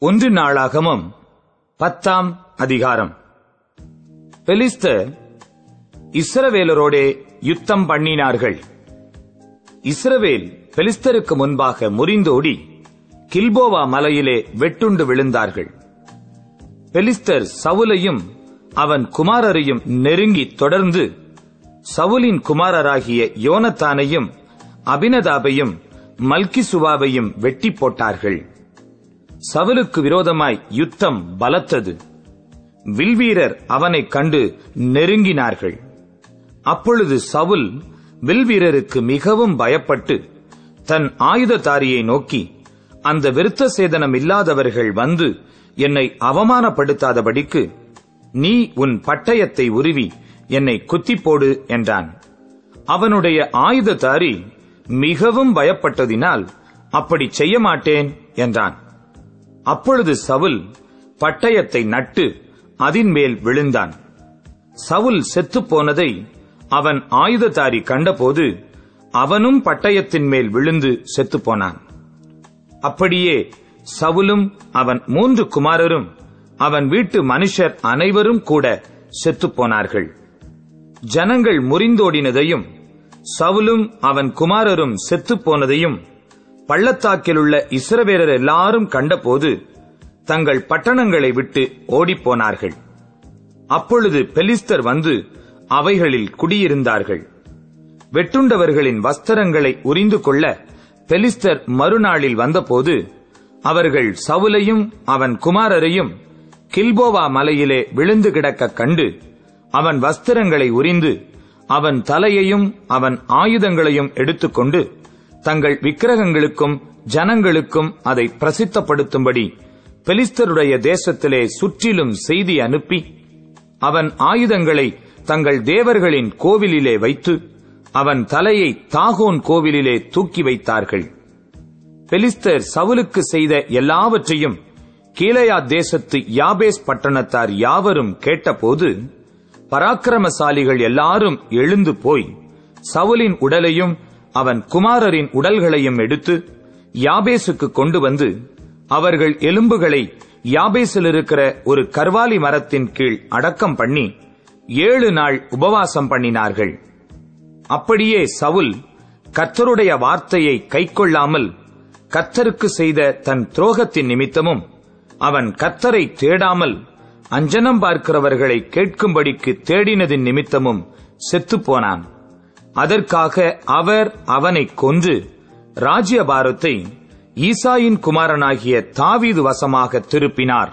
ஒன்று நாளாகமும் பத்தாம் அதிகாரம். பெலிஸ்தர் இஸ்ரவேலரோடே யுத்தம் பண்ணினார்கள். இஸ்ரவேல் பெலிஸ்தருக்கு முன்பாக முறிந்தோடி கில்போவா மலையிலே வெட்டுண்டு விழுந்தார்கள். பெலிஸ்தர் சவுலையும் அவன் குமாரரையும் நெருங்கி தொடர்ந்து சவுலின் குமாரராகிய யோனத்தானையும் அபினதாபையும் மல்கிசுவாவையும் வெட்டி போட்டார்கள். சவுலுக்கு விரோதமாய் யுத்தம் பலத்தது. வில்வீரர் அவனைக் கண்டு நெருங்கினார்கள். அப்பொழுது சவுல் வில்வீரருக்கு மிகவும் பயப்பட்டு தன் ஆயுததாரியை நோக்கி அந்த விருத்த சேதனம் இல்லாதவர்கள் வந்து என்னை அவமானப்படுத்தாதபடிக்கு நீ உன் பட்டயத்தை உருவி என்னை குத்திப் போடு என்றான். அவனுடைய ஆயுததாரி மிகவும் பயப்பட்டதினால் அப்படி செய்ய மாட்டேன் என்றான். அப்பொழுது சவுல் பட்டயத்தை நட்டு அதின் மேல் விழுந்தான். சவுல் செத்துப் போனதை அவன் ஆயுததாரி கண்டபோது அவனும் பட்டயத்தின் மேல் விழுந்து செத்துப் போனான். அப்படியே சவுலும் அவன் மூன்று குமாரரும் அவன் வீட்டு மனுஷர் அனைவரும் கூட செத்துப்போனார்கள் ஜனங்கள் முறிந்தோடினதையும் சவுலும் அவன் குமாரரும் செத்துப் போனதையும் பள்ளத்தாக்கிலுள்ள இஸ்ரவேலர் எல்லாரும் கண்டபோது தங்கள் பட்டணங்களை விட்டு ஓடிப்போனார்கள். அப்பொழுது பெலிஸ்தர் வந்து அவைகளில் குடியிருந்தார்கள். வெட்டுண்டவர்களின் வஸ்திரங்களை உரிந்து கொள்ள பெலிஸ்தர் மறுநாளில் வந்தபோது அவர்கள் சவுலையும் அவன் குமாரரையும் கில்போவா மலையிலே விழுந்து கிடக்க கண்டு அவன் வஸ்திரங்களை உரிந்து அவன் தலையையும் அவன் ஆயுதங்களையும் எடுத்துக்கொண்டு தங்கள் விக்கிரகங்களுக்கும் ஜனங்களுக்கும் அதை பிரசித்தப்படுத்தும்படி பெலிஸ்தருடைய தேசத்திலே சுற்றிலும் செய்தி அனுப்பி அவன் ஆயுதங்களை தங்கள் தேவர்களின் கோவிலிலே வைத்து அவன் தலையை தாகோன் கோவிலிலே தூக்கி வைத்தார்கள். பெலிஸ்தர் சவுலுக்கு செய்த எல்லாவற்றையும் கீழையா தேசத்து யாபேஸ் பட்டணத்தார் யாவரும் கேட்டபோது பராக்கிரமசாலிகள் எல்லாரும் எழுந்து போய் சவுலின் உடலையும் அவன் குமாரரின் உடல்களையும் எடுத்து யாபேசுக்கு கொண்டு வந்து அவர்கள் எலும்புகளை யாபேசில் இருக்கிற ஒரு கர்வாலி மரத்தின் கீழ் அடக்கம் பண்ணி ஏழு நாள் உபவாசம் பண்ணினார்கள். அப்படியே சவுல் கத்தருடைய வார்த்தையை கைக்கொள்ளாமல் கத்தருக்கு செய்த தன் துரோகத்தின் நிமித்தமும் அவன் கத்தரை தேடாமல் அஞ்சனம் பார்க்கிறவர்களை கேட்கும்படிக்கு தேடினதின் நிமித்தமும் செத்துப்போனான் அதற்காக அவர் அவனை கொன்று ராஜ்யபாரத்தை ஈசாயின் குமாரனாகிய தாவீது வசமாக திருப்பினார்.